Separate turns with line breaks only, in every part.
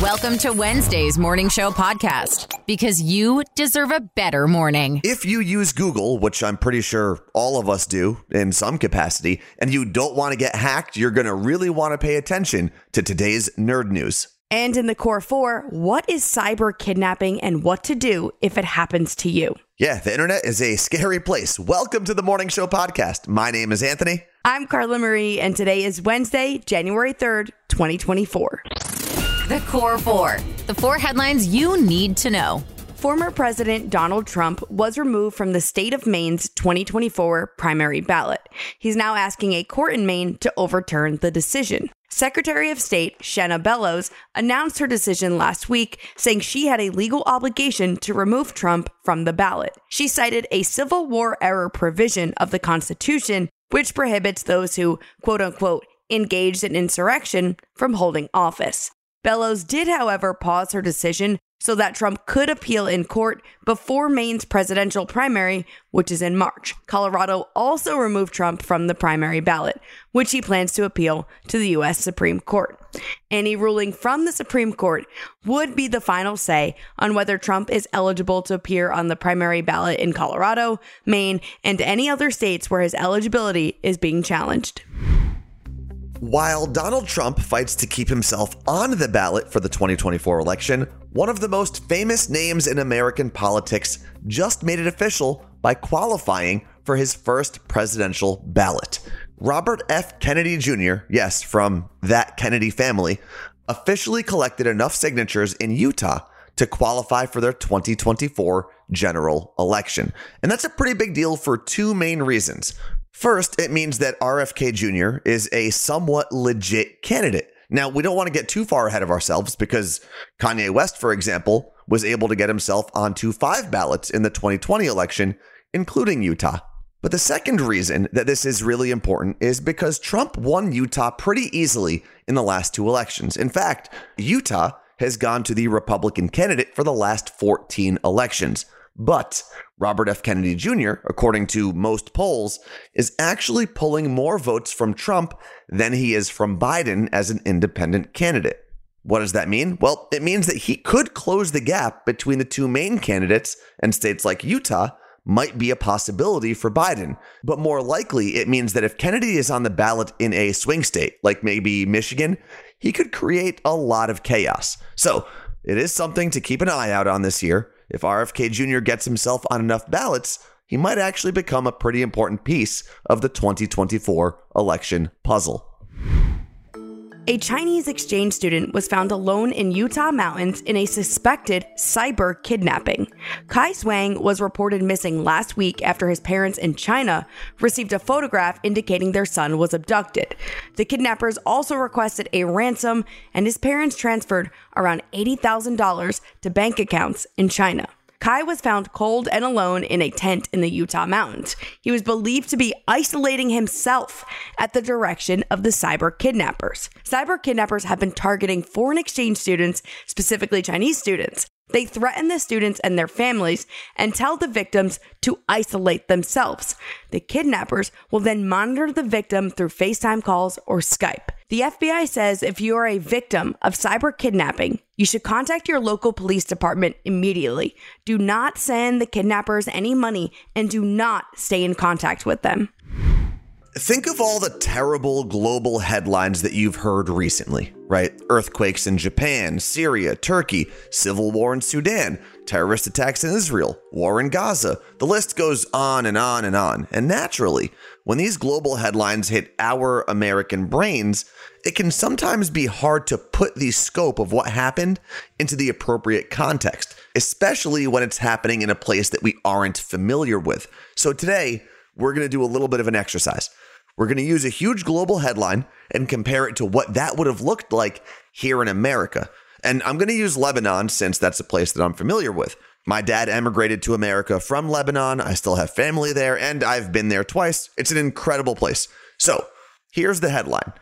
Welcome to Wednesday's Morning Show podcast because you deserve a better morning.
If you use Google, which I'm pretty sure all of us do in some capacity, and you don't want to get hacked, you're going to really want to pay attention to today's nerd news.
And in the core four, what is cyber kidnapping and what to do if it happens to you?
Yeah, the internet is a scary place. Welcome to the Morning Show podcast. My name is Anthony.
I'm Carla Marie, and today is Wednesday, January 3rd, 2024.
The core four. The four headlines you need to know.
Former President Donald Trump was removed from the state of Maine's 2024 primary ballot. He's now asking a court in Maine to overturn the decision. Secretary of State Shenna Bellows announced her decision last week, saying she had a legal obligation to remove Trump from the ballot. She cited a Civil War era provision of the Constitution, which prohibits those who, quote unquote, engaged in insurrection from holding office. Bellows did, however, pause her decision so that Trump could appeal in court before Maine's presidential primary, which is in March. Colorado also removed Trump from the primary ballot, which he plans to appeal to the U.S. Supreme Court. Any ruling from the Supreme Court would be the final say on whether Trump is eligible to appear on the primary ballot in Colorado, Maine, and any other states where his eligibility is being challenged.
While Donald Trump fights to keep himself on the ballot for the 2024 election, one of the most famous names in American politics just made it official by qualifying for his first presidential ballot. Robert F. Kennedy Jr., yes, from that Kennedy family, officially collected enough signatures in Utah to qualify for their 2024 general election. And that's a pretty big deal for two main reasons. First, it means that RFK Jr. is a somewhat legit candidate. Now, we don't want to get too far ahead of ourselves because Kanye West, for example, was able to get himself onto five ballots in the 2020 election, including Utah. But the second reason that this is really important is because Trump won Utah pretty easily in the last two elections. In fact, Utah has gone to the Republican candidate for the last 14 elections. But Robert F. Kennedy Jr., according to most polls, is actually pulling more votes from Trump than he is from Biden as an independent candidate. What does that mean? Well, it means that he could close the gap between the two main candidates, and states like Utah might be a possibility for Biden. But more likely, it means that if Kennedy is on the ballot in a swing state, like maybe Michigan, he could create a lot of chaos. So it is something to keep an eye out on this year. If RFK Jr. gets himself on enough ballots, he might actually become a pretty important piece of the 2024 election puzzle.
A Chinese exchange student was found alone in Utah mountains in a suspected cyber kidnapping. Kai Zhuang was reported missing last week after his parents in China received a photograph indicating their son was abducted. The kidnappers also requested a ransom, and his parents transferred around $80,000 to bank accounts in China. Kai was found cold and alone in a tent in the Utah mountains. He was believed to be isolating himself at the direction of the cyber kidnappers. Cyber kidnappers have been targeting foreign exchange students, specifically Chinese students. They threaten the students and their families and tell the victims to isolate themselves. The kidnappers will then monitor the victim through FaceTime calls or Skype. The FBI says if you are a victim of cyber kidnapping, you should contact your local police department immediately. Do not send the kidnappers any money and do not stay in contact with them.
Think of all the terrible global headlines that you've heard recently, right? Earthquakes in Japan, Syria, Turkey, civil war in Sudan, terrorist attacks in Israel, war in Gaza. The list goes on and on and on. And naturally, when these global headlines hit our American brains, it can sometimes be hard to put the scope of what happened into the appropriate context, especially when it's happening in a place that we aren't familiar with. So today, we're going to do a little bit of an exercise. We're going to use a huge global headline and compare it to what that would have looked like here in America. And I'm going to use Lebanon since that's a place that I'm familiar with. My dad emigrated to America from Lebanon. I still have family there, and I've been there twice. It's an incredible place. So here's the headline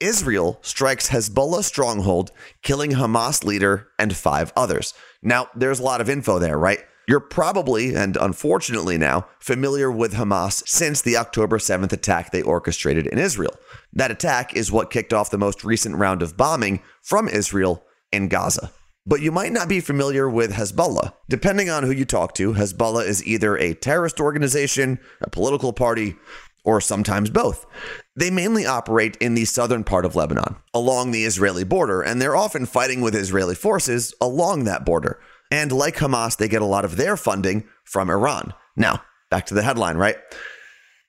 Israel strikes Hezbollah stronghold, killing Hamas leader and five others. Now, there's a lot of info there, right? You're probably, and unfortunately now, familiar with Hamas since the October 7th attack they orchestrated in Israel. That attack is what kicked off the most recent round of bombing from Israel in Gaza. But you might not be familiar with Hezbollah. Depending on who you talk to, Hezbollah is either a terrorist organization, a political party, or sometimes both. They mainly operate in the southern part of Lebanon, along the Israeli border, and they're often fighting with Israeli forces along that border. And like Hamas, they get a lot of their funding from Iran. Now, back to the headline, right?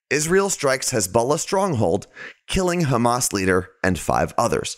Israel strikes Hezbollah stronghold, killing Hamas leader and five others.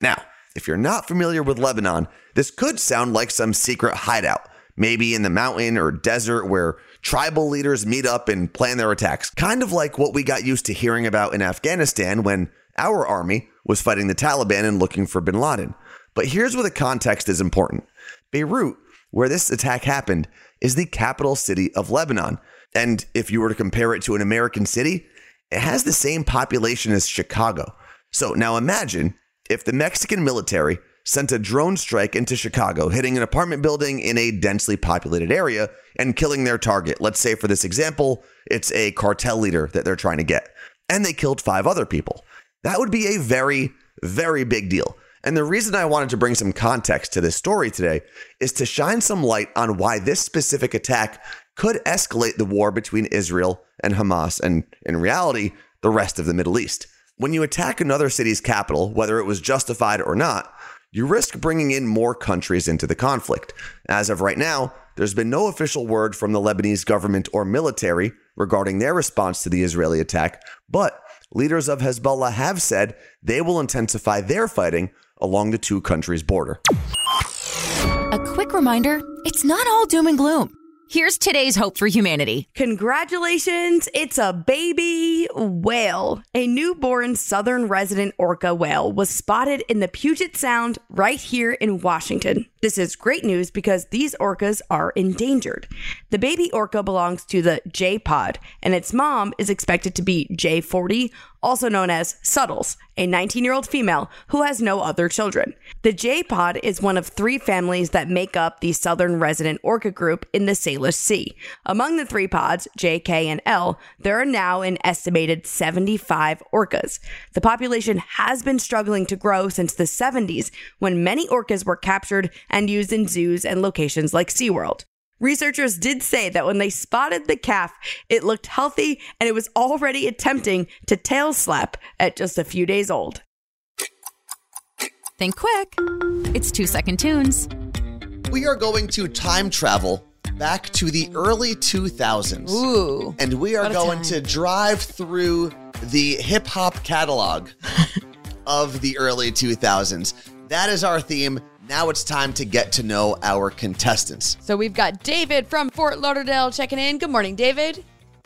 Now, if you're not familiar with Lebanon, this could sound like some secret hideout, maybe in the mountain or desert where tribal leaders meet up and plan their attacks, kind of like what we got used to hearing about in Afghanistan when our army was fighting the Taliban and looking for bin Laden. But here's where the context is important Beirut, where this attack happened, is the capital city of Lebanon. And if you were to compare it to an American city, it has the same population as Chicago. So now imagine if the Mexican military sent a drone strike into Chicago, hitting an apartment building in a densely populated area and killing their target. Let's say, for this example, it's a cartel leader that they're trying to get, and they killed five other people. That would be a very, very big deal. And the reason I wanted to bring some context to this story today is to shine some light on why this specific attack could escalate the war between Israel and Hamas, and in reality, the rest of the Middle East. When you attack another city's capital, whether it was justified or not, you risk bringing in more countries into the conflict. As of right now, there's been no official word from the Lebanese government or military regarding their response to the Israeli attack, but leaders of Hezbollah have said they will intensify their fighting along the two countries' border.
A quick reminder it's not all doom and gloom. Here's today's hope for humanity.
Congratulations, it's a baby whale. A newborn southern resident orca whale was spotted in the Puget Sound right here in Washington. This is great news because these orcas are endangered. The baby orca belongs to the J pod, and its mom is expected to be J40, also known as Suttles, a 19 year old female who has no other children. The J pod is one of three families that make up the southern resident orca group in the Salish Sea. Among the three pods, J, K, and L, there are now an estimated 75 orcas. The population has been struggling to grow since the 70s when many orcas were captured and used in zoos and locations like SeaWorld. Researchers did say that when they spotted the calf, it looked healthy and it was already attempting to tail slap at just a few days old.
Think quick. It's two second tunes.
We are going to time travel back to the early 2000s.
Ooh.
And we are going
time.
to drive through the hip hop catalog of the early 2000s. That is our theme. Now it's time to get to know our contestants.
So we've got David from Fort Lauderdale checking in. Good morning, David.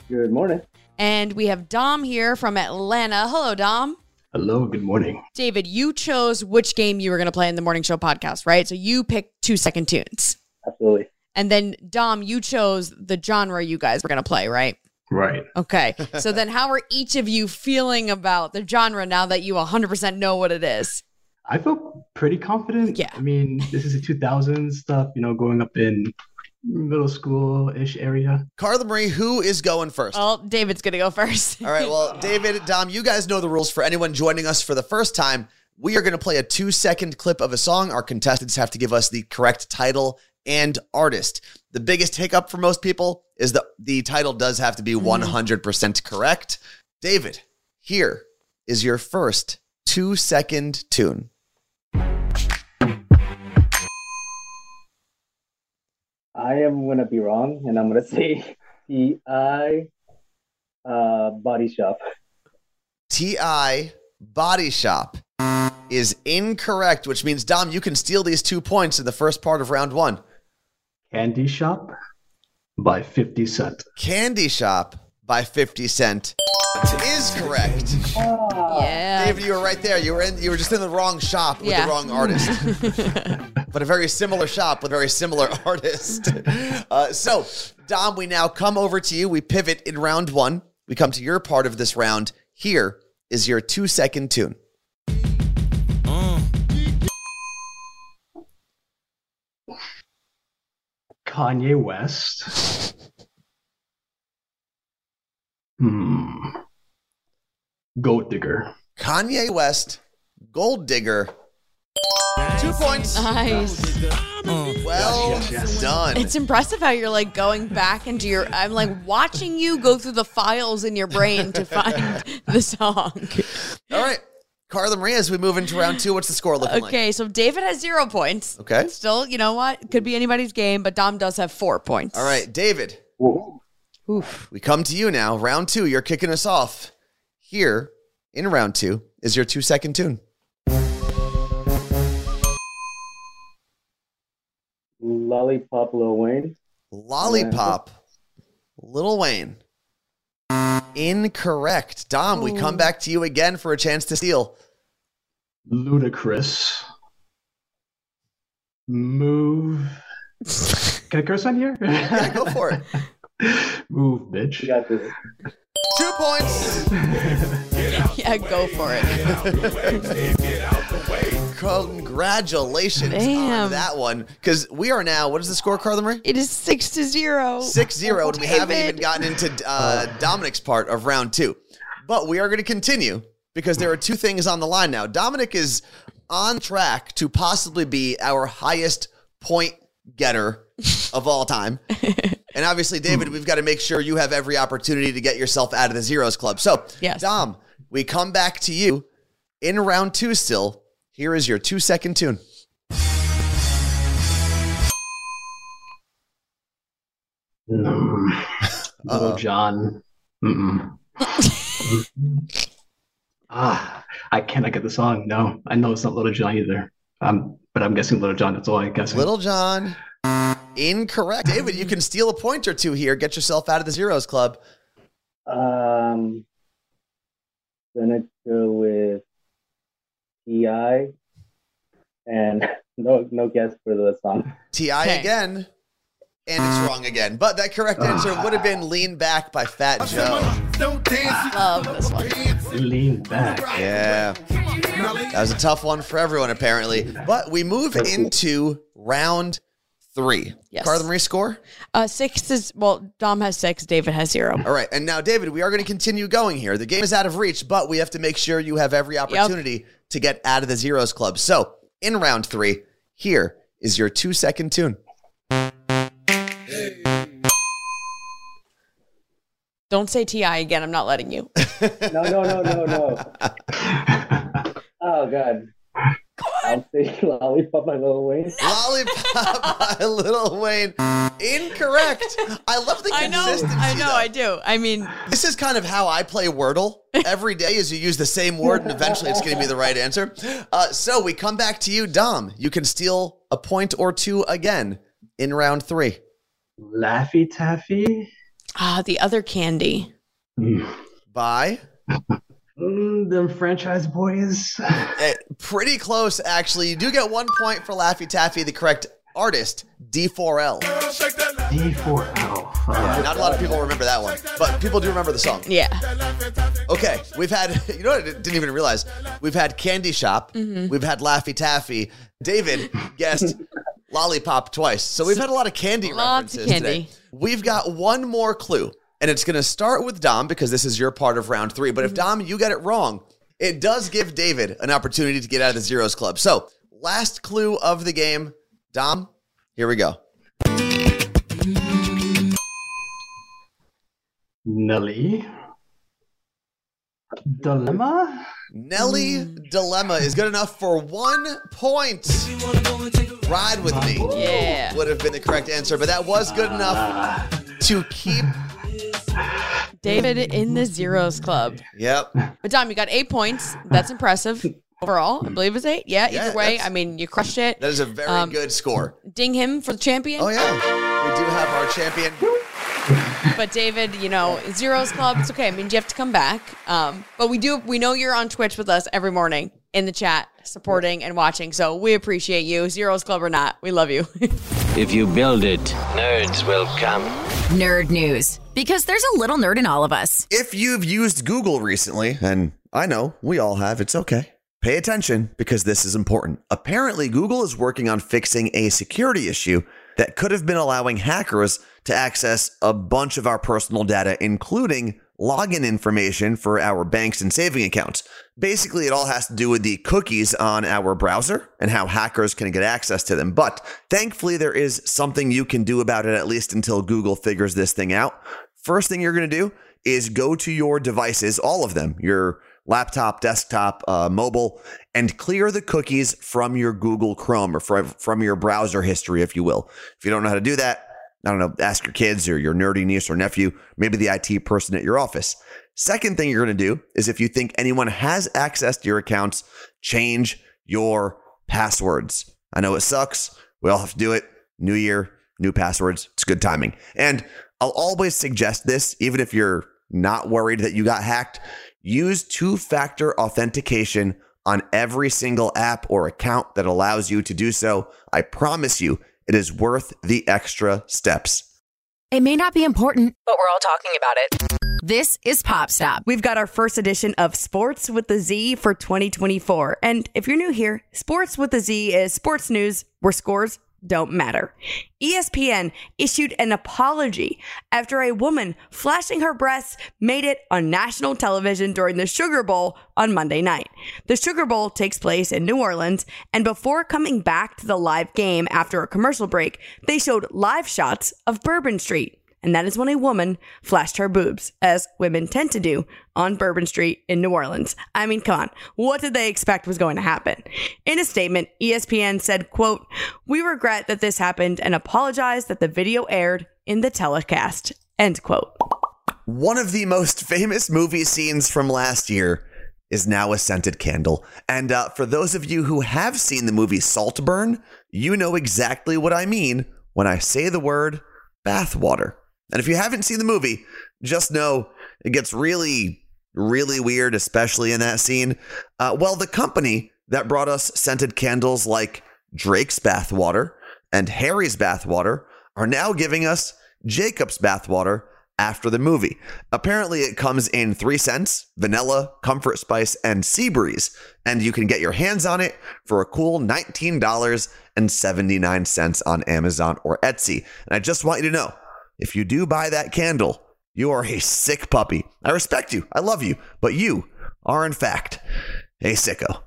Good morning.
And we have Dom here from Atlanta. Hello, Dom.
Hello, good morning.
David, you chose which game you were going to play in the morning show podcast, right? So you picked two second tunes.
Absolutely.
And then, Dom, you chose the genre you guys were going to play, right?
Right.
Okay. so then, how are each of you feeling about the genre now that you 100% know what it is?
I feel pretty confident.
Yeah.
I mean, this is the 2000s stuff, you know, going up in middle school ish area.
Carla Marie, who is going first?
Well, David's going to go first.
All right, well, David, Dom, you guys know the rules for anyone joining us for the first time. We are going to play a two second clip of a song. Our contestants have to give us the correct title and artist. The biggest hiccup for most people is that the title does have to be mm-hmm. 100% correct. David, here is your first two second tune.
I am going to be wrong and I'm going to say T I uh, body shop.
TI Body Shop is incorrect, which means, Dom, you can steal these two points in the first part of round one.
Candy shop by 50 Cent.
Candy Shop by 50 Cent is correct.
yeah.
David, you were right there. You were in you were just in the wrong shop with
Yeah.
the wrong artist. but a very similar shop with a very similar artist. Uh, so, Dom, we now come over to you. We pivot in round one. We come to your part of this round. Here is your two second tune.
Kanye West. Hmm. Gold Digger.
Kanye West, Gold Digger Two points.
Nice. Oh.
Well
Yes, yes.
done.
It's impressive how you're like going back into your. I'm like watching you go through the files in your brain to find the song.
All right. Carla Marie, as we move into round two, what's the score looking like?
Okay, so David has zero points.
Okay.
Still, you know what? Could be anybody's game, but Dom does have four points.
All right, David,
Whoa.
Oof.
we come to you now. Round two, you're kicking us off. Here in round two is your two second tune.
Lollipop Lil Wayne.
Lollipop, Little Wayne. Incorrect. Dom, we come back to you again for a chance to steal.
Ludacris. Move. Can I curse on here?
Yeah, go for it.
Move,
You
bitch.
got this.
Two points.
Yeah, go for it.
Congratulations
Damn.
on that one. Because we are now, what is the score, Carla Marie?
It is six to zero.
Six zero, and we haven't even gotten into uh, Dominic's part of round two. But we are going to continue because there are two things on the line now. Dominic is on track to possibly be our highest point getter of all time. And obviously, David, we've got to make sure you have every opportunity to get yourself out of the zeros club. So,
Yes.
Dom, we come back to you in round two still. Here is your two second tune.
Mm. Little
Uh-oh.
John. Mm-mm. ah, I cannot get the song. No, I know it's not Little John either. Um, but I'm guessing Little John. That's all I guess.
Little John. Incorrect. David, you can steal a point or two here. Get yourself out of the zeros club.
Um, gonna go with Ti, and no no guess for the song.
TI
Okay.
again. And it's wrong again. But that correct ah. answer would have been Lean Back by Fat Joe.
Love this one.
Lean back.
Yeah. That was a tough one for everyone, apparently. But we move into round three.
Yes.
Carla Marie score?
Uh, six is well. Dom has six. David has zero.
All right. And now, David, we are going to continue going here. The game is out of reach, but we have to make sure you have every opportunity to get out of the zeros club. So, in round three, here is your two second tune.
Don't say Ti again. I'm not letting you.
No no no no no. Oh god. I'll say Lollipop by Lil Wayne.
Lollipop by Lil Wayne. Incorrect. I love the
I know.
consistency.
I know.
though.
I do. I mean,
This is kind of how I play Wordle. Every day is you use the same word and eventually it's going to be the right answer. Uh, so we come back to you, Dom. You can steal a point or two again in round three.
Laffy Taffy.
ah, the other candy.
By
Mm, them Franchize Boyz.
eh, pretty close, actually. You do get one point for Laffy Taffy, the correct artist, D4L.
D4L.
Yeah, not a lot of people remember that one, but people do remember the song.
Yeah.
Okay, we've had, you know what I didn't even realize? We've had Candy Shop, we've had Laffy Taffy. David guessed Lollipop twice. So we've had a lot of candy
Lots of
references today. We've got one more clue, and it's going to start with Dom because this is your part of round three. But if mm-hmm. Dom, you get it wrong, it does give David an opportunity to get out of the zeros club. So, last clue of the game, Dom, here we go.
Nelly. Dilemma.
Nelly mm. Dilemma is good enough for one point. Ride with me.
Yeah.
Would have been the correct answer, but that was good enough ah. to keep.
David in the zeros club.
Yep.
But Dom, you got eight points. That's impressive overall. I believe it's eight. Yeah.
Yeah,
Either way, I mean, you crushed it.
That is a very
Um,
good score.
Ding him for the champion.
Oh, yeah. We do have our champion.
But David, you know, zeros club. It's okay. I mean, you have to come back. Um, but we do. We know you're on Twitch with us every morning in the chat, supporting and watching. So we appreciate you, zeros club or not. We love you.
If you build it, nerds will come.
Nerd news. Because there's a little nerd in all of us.
If you've used Google recently, and I know we all have, it's okay. Pay attention because this is important. Apparently, Google is working on fixing a security issue that could have been allowing hackers to access a bunch of our personal data, including login information for our banks and saving accounts. Basically, it all has to do with the cookies on our browser and how hackers can get access to them. But thankfully, there is something you can do about it, at least until Google figures this thing out. First thing you're going to do is go to your devices, all of them, your laptop, desktop, uh, mobile, and clear the cookies from your Google Chrome or from, from your browser history, if you will. If you don't know how to do that, I don't know, ask your kids or your nerdy niece or nephew, maybe the IT person at your office. Second thing you're going to do is if you think anyone has access to your accounts, change your passwords. I know it sucks. We all have to do it. New year, new passwords. It's good timing. And I'll always suggest this, even if you're not worried that you got hacked. Use two factor authentication on every single app or account that allows you to do so. I promise you, it is worth the extra steps.
It may not be important, but we're all talking about it. This is Pop Stop.
We've got our first edition of Sports with the Z for 2024. And if you're new here, Sports with the Z is sports news where scores don't matter. ESPN issued an apology after a woman flashing her breasts made it on national television during the Sugar Bowl on Monday night. The Sugar Bowl takes place in New Orleans, and before coming back to the live game after a commercial break, they showed live shots of Bourbon Street and that is when a woman flashed her boobs, as women tend to do on Bourbon Street in New Orleans. I mean, come on, what did they expect was going to happen? In a statement, ESPN said, quote, We regret that this happened and apologize that the video aired in the telecast, end quote.
One of the most famous movie scenes from last year is now a scented candle. And uh, for those of you who have seen the movie Saltburn, you know exactly what I mean when I say the word bathwater. And if you haven't seen the movie, just know it gets really, really weird, especially in that scene. Uh, well, the company that brought us scented candles like Drake's bathwater and Harry's bathwater are now giving us Jacob's bathwater after the movie. Apparently, it comes in three scents vanilla, comfort spice, and sea breeze. And you can get your hands on it for a cool $19.79 on Amazon or Etsy. And I just want you to know if you do buy that candle, you are a sick puppy. I respect you. I love you. But you are, in fact, a sicko.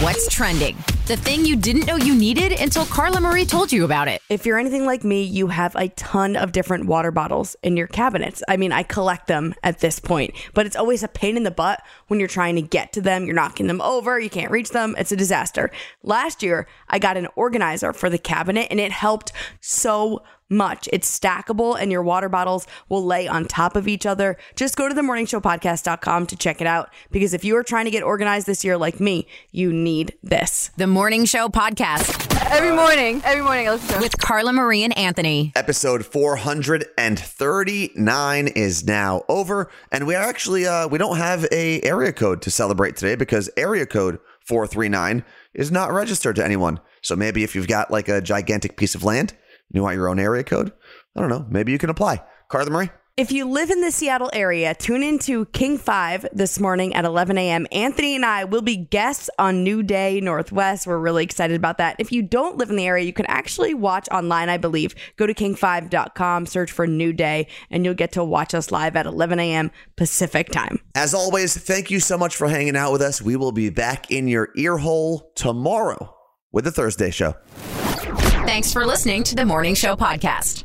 What's trending? The thing you didn't know you needed until Carla Marie told you about it.
If you're anything like me, you have a ton of different water bottles in your cabinets. I mean, I collect them at this point, but it's always a pain in the butt when you're trying to get to them. You're knocking them over, you can't reach them. It's a disaster. Last year, I got an organizer for the cabinet and it helped so much. It's stackable and your water bottles will lay on top of each other. Just go to themorningshowpodcast.com to check it out because if you are trying to get organized this year like me, you need this.
The Morning Show Podcast
Every morning, every morning I listen to
with Carla Marie and Anthony.
Episode 439 is now over, and we are actually uh, we don't have a area code to celebrate today because area code 439 is not registered to anyone. So maybe if you've got like a gigantic piece of land, you want your own area code. I don't know. Maybe you can apply. Carla Marie.
If you live in the Seattle area, tune in to King 5 this morning at 11 a.m. Anthony and I will be guests on New Day Northwest. We're really excited about that. If you don't live in the area, you can actually watch online, I believe. Go to king5.com, search for New Day, and you'll get to watch us live at 11 a.m. Pacific time.
As always, thank you so much for hanging out with us. We will be back in your ear hole tomorrow with the Thursday show.
Thanks for listening to the Morning Show Podcast.